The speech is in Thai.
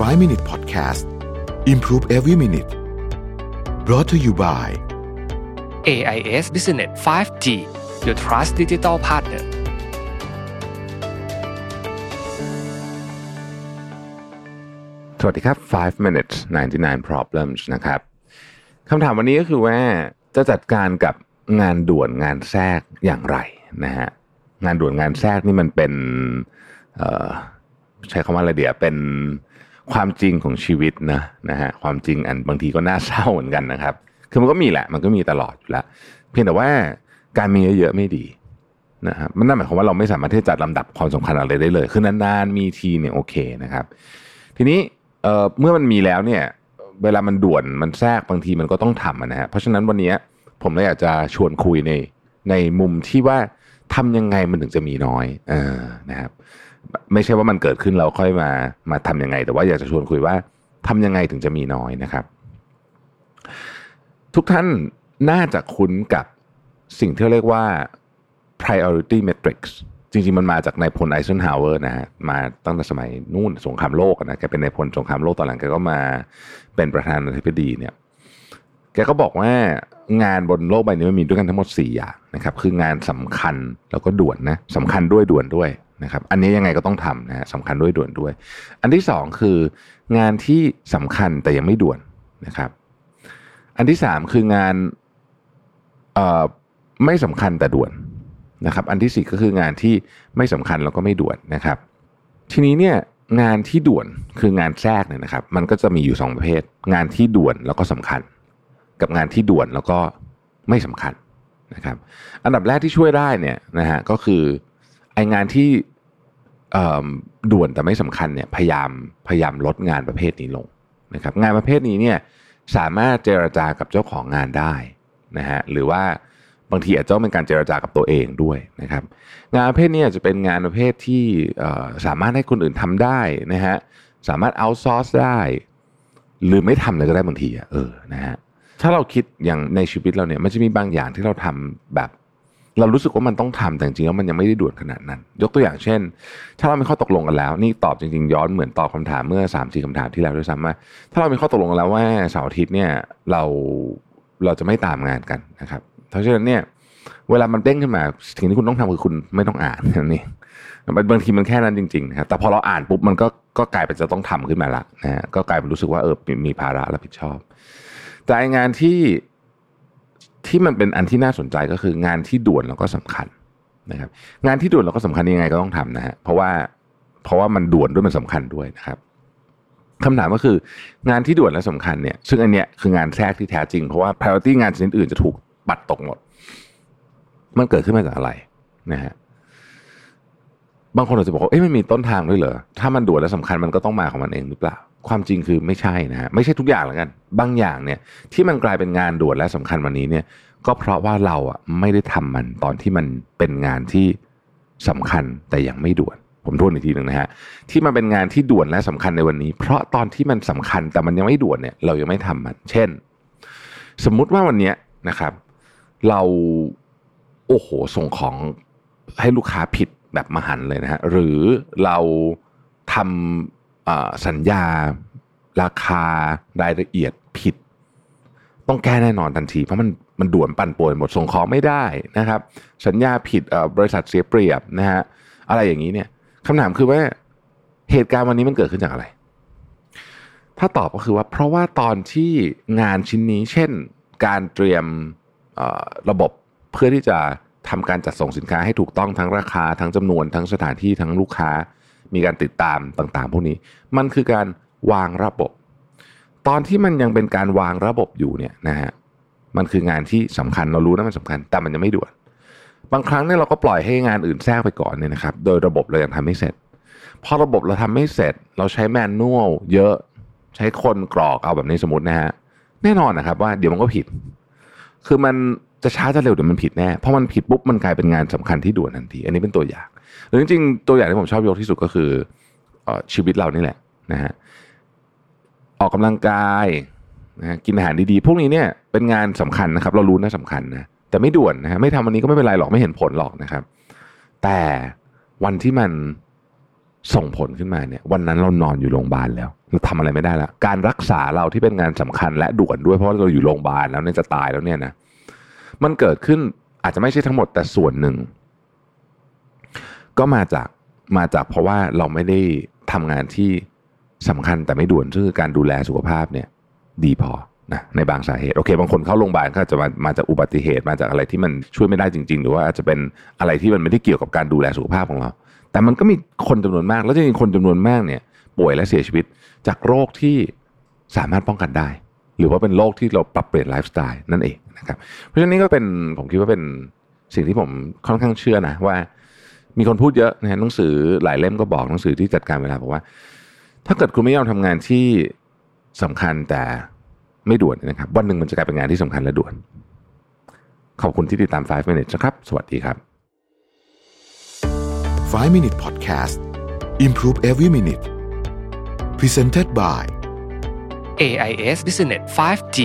5 Minute Podcast Improve Every Minute brought to you by AIS Business 5G Your Trust Digital Partner สวัสดีครับ 5 minutes 99 problems นะครับคำถามวันนี้ก็คือว่าจะจัดการกับงานด่วนงานแทรกอย่างไรนะฮะงานด่วนงานแทรกนี่มันเป็นเอ่อใช้คำว่าอะไรเดียวเป็น ความจริงของชีวิตนะนะฮะความจริงอันบางทีก็น่าเศร้าเหมือนกันนะครับ คือมันก็มีแหละ มันก็มีตลอดอยู่แล้วเพียงแต่ว่าการมีเยอะๆไม่ดีนะครับมันนั่นหมายความว่าเราไม่สามารถที่จะจัดลำดับความสำคัญอะไรได้เลย คือนานๆมีทีเนี่ยโอเคนะครับ ทีนี้เอ่อเมื่อมันมีแล้วเนี่ย เวลามันด่วนมันแทรกบางทีมันก็ต้องทำนะฮะเพราะฉะนั้นวันนี้ผมเลยอยากจะชวนคุยในในมุมที่ว่า ทำยังไงมันถึงจะมีน้อยเออนะครับ ไม่ใช่ว่ามันเกิดขึ้นเราค่อยมามาทำยังไง แต่ว่าอยากจะชวนคุยว่าทำยังไงถึงจะมีน้อยนะครับ ทุกท่านน่าจะคุ้นกับสิ่งที่เรียกว่า priority matrix จริงๆ มันมาจากนายพลไอเซนฮาวเวอร์นะฮะมาตั้งแต่สมัยนู่นสงครามโลกนะแกเป็นนายพลสงครามโลกตอนหลังแกก็มาเป็นประธานาธิบดีเนี่ย กก็บอกว่างานบนโลกใบนี้มันมีด้วยกันทั้งหมด 4 อย่างนะครับ คืองานสำคัญแล้วก็ด่วนนะสำคัญด้วยด่วนด้วยนะครับ อันนี้ยังไงก็ต้องทำนะฮะสำคัญด้วยด่วนด้วย อันที่สองคืองานที่สำคัญแต่ยังไม่ด่วนนะครับ อันที่สามคืองานไม่สำคัญแต่ด่วนนะครับ อันที่สี่ก็คืองานที่ไม่สำคัญแล้วก็ไม่ด่วนนะครับ ทีนี้เนี่ยงานที่ด่วนคืองานแทรกเนี่ยนะครับ มันก็จะมีอยู่สองประเภท งานที่ด่วนแล้วก็สำคัญ กับงานที่ด่วนแล้วก็ไม่สำคัญนะครับ อันดับแรกที่ช่วยได้เนี่ยนะฮะก็คือไองานที่ด่วนแต่ไม่สำคัญเนี่ยพยายามพยายามลดงานประเภทนี้ลงนะครับ งานประเภทนี้เนี่ยสามารถเจรจากับเจ้าของงานได้นะฮะหรือว่าบางทีอาจจะต้องเป็นการเจรจากับตัวเองด้วยนะครับ งานประเภทนี้อาจจะเป็นงานประเภทที่สามารถให้คนอื่นทำได้นะฮะสามารถเอาซอร์สได้ หรือไม่ทำเลยก็ได้บางทีอะเออนะฮะ ถ้าเราคิดอย่างในชีวิตเราเนี่ยมันจะมีบางอย่างที่เราทำแบบ เรารู้สึกว่ามันต้องทำแต่จริงๆแล้วมันยังไม่ได้ด่วนขนาดนั้น ยกตัวอย่างเช่น ถ้าเรามีข้อตกลงกันแล้ว นี่ตอบจริงๆย้อนเหมือนตอบคำถามเมื่อ3ามสี่คำถามที่แล้วด้วยซ้ำว่าถ้าเรามีข้อตกลงกันแล้วว่าเสาร์อาทิตย์เนี่ยเราเราจะไม่ตามงานกันนะครับเพราะฉะนั้นเนี่ยเวลามันเด้งขึ้นมาสิ่งที่คุณต้องทำคือคุณไม่ต้องอ่านนั่บางทีมันแค่นั้นจริงๆนะครับแต่พอเราอ่านปุ๊บมันก็ก็กลายเป็นจะต้องทำขึ้นมาละนะฮะก็กลายเป็นรู้สึกว่าเออมีมีภาระรับผิดชอบ แต่ไองานที่ที่มันเป็นอันที่น่าสนใจก็คืองานที่ด่วนแล้วก็สำคัญนะครับ งานที่ด่วนแล้วก็สำคัญยังไงก็ต้องทำนะฮะเพราะว่าเพราะว่ามันด่วนด้วยมันสำคัญด้วยนะครับคำถามก็คืองานที่ด่วนและสำคัญเนี่ย ซึ่งอันเนี้ยคืองานแทรกที่แท้จริง เพราะว่า priority งานชนิดอื่นจะถูกปัดตกหมด มันเกิดขึ้นมาจากอะไรนะฮะบางคนอาจจะบอกว่าเอ๊ะมันมีต้นทางด้วยเหรอถ้ามันด่วนและสำคัญมันก็ต้องมาของมันเองหรือเปล่า ความจริงคือไม่ใช่นะฮะไม่ใช่ทุกอย่างแล้วกัน บางอย่างเนี่ยที่มันกลายเป็นงานด่วนและสำคัญวันนี้เนี่ยก็เพราะว่าเราอะไม่ได้ทำมันตอนที่มันเป็นงานที่สำคัญแต่ยังไม่ด่วน ผมทวนอีกทีหนึ่งนะฮะที่มันเป็นงานที่ด่วนและสำคัญในวันนี้ เพราะตอนที่มันสำคัญแต่มันยังไม่ด่วนเนี่ยเรายังไม่ทำมัน เช่น สมมุติว่าวันนี้นะครับ เราโอ้โหส่งของให้ลูกค้าผิดแบบมหันเลยนะฮะหรือเราทำเอ่อ สัญญา ราคารายละเอียดผิด ต้องแก้แน่นอนทันที เพราะมันมันด่วนปั่นป่วนหมดส่งของไม่ได้นะครับ สัญญาผิดบริษัทเสียเปรียบนะฮะอะไรอย่างนี้เนี่ยคำถามคือว่าเหตุการณ์วันนี้มันเกิดขึ้นจากอะไร ถ้าตอบก็คือว่าเพราะว่าตอนที่งานชิ้นนี้เช่นการเตรียมระบบเพื่อที่จะทำการจัดส่งสินค้าให้ถูกต้องทั้งราคาทั้งจำนวนทั้งสถานที่ทั้งลูกค้า มีการติดตามต่างๆ พวกนี้ มันคือการวางระบบ ตอนที่มันยังเป็นการวางระบบอยู่เนี่ยนะฮะมันคืองานที่สำคัญเรารู้นะมันสำคัญ แต่มันยังไม่ด่วนบางครั้งเนี่ยเราก็ปล่อยให้งานอื่นแทรกไปก่อนเนี่ยนะครับ โดยระบบเรายังทำไม่เสร็จพอระบบเราทำไม่เสร็จ เราใช้แมนนวลเยอะใช้คนกรอกเอาแบบนี้สมมตินะฮะแน่นอนนะครับว่าเดี๋ยวมันก็ผิด คือมันจะช้าจะเร็วเดี๋ยวมันผิดแน่เพราะมันผิดปุ๊บมันกลายเป็นงานสำคัญที่ด่วนทันที อันนี้เป็นตัวอย่าง หรือจริงๆตัวอย่างที่ผมชอบยกที่สุดก็คืออชีวิตเรานี่แหละนะฮะออกกำลังกายนะฮะกินอาหารดีๆ พวกนี้เนี่ยเป็นงานสำคัญนะครับ เรารู้นะสำคัญนะแต่ไม่ด่วนนะฮะไม่ทำวันนี้ก็ไม่เป็นไรหรอกไม่เห็นผลหรอกนะครับ แต่วันที่มันส่งผลขึ้นมาเนี่ย วันนั้นเรานอนอยู่โรงพยาบาลแล้วเราทำอะไรไม่ได้แล้วการรักษาเราที่เป็นงานสำคัญและด่วนด้วยเพราะเราอยู่โรงพยาบาลแล้วเนี่ยจะตายแล้วเนี่ยนะมันเกิดขึ้นอาจจะไม่ใช่ทั้งหมดแต่ส่วนหนึ่ง ก็มาจากมาจากเพราะว่าเราไม่ได้ทำงานที่สำคัญแต่ไม่ด่วนซึ่งคือการดูแลสุขภาพเนี่ย ดีพอนะในบางสาเหตุโอเค บางคนเข้าโรงพยาบาลก็จะมามาจากอุบัติเหตุมาจากอะไรที่มันช่วยไม่ได้จริง ๆ หรือว่าอาจจะเป็นอะไรที่มันไม่ได้เกี่ยวกับการดูแลสุขภาพของเรา แต่มันก็มีคนจำนวนมาก แล้วจริงๆคนจำนวนมากเนี่ย ป่วยและเสียชีวิตจากโรคที่สามารถป้องกันได้ หรือว่าเป็นโรคที่เราปรับเปลี่ยนไลฟ์สไตล์นั่นเองนะครับเพราะฉะนั้นนี่ก็เป็นผมคิดว่าเป็นสิ่งที่ผมค่อนข้างเชื่อนะว่า มีคนพูดเยอะนะหนังสือหลายเล่มก็บอกหนังสือที่จัดการเวลาบอกว่า ถ้าเกิดคุณไม่ยอมทำงานที่สำคัญแต่ไม่ด่วนนะครับ วันหนึ่งมันจะกลายเป็นงานที่สำคัญและด่วน ขอบคุณที่ติดตาม 5 minutes นะครับ สวัสดีครับ 5 Minute Podcast Improve Every Minute Presented by AIS Business 5G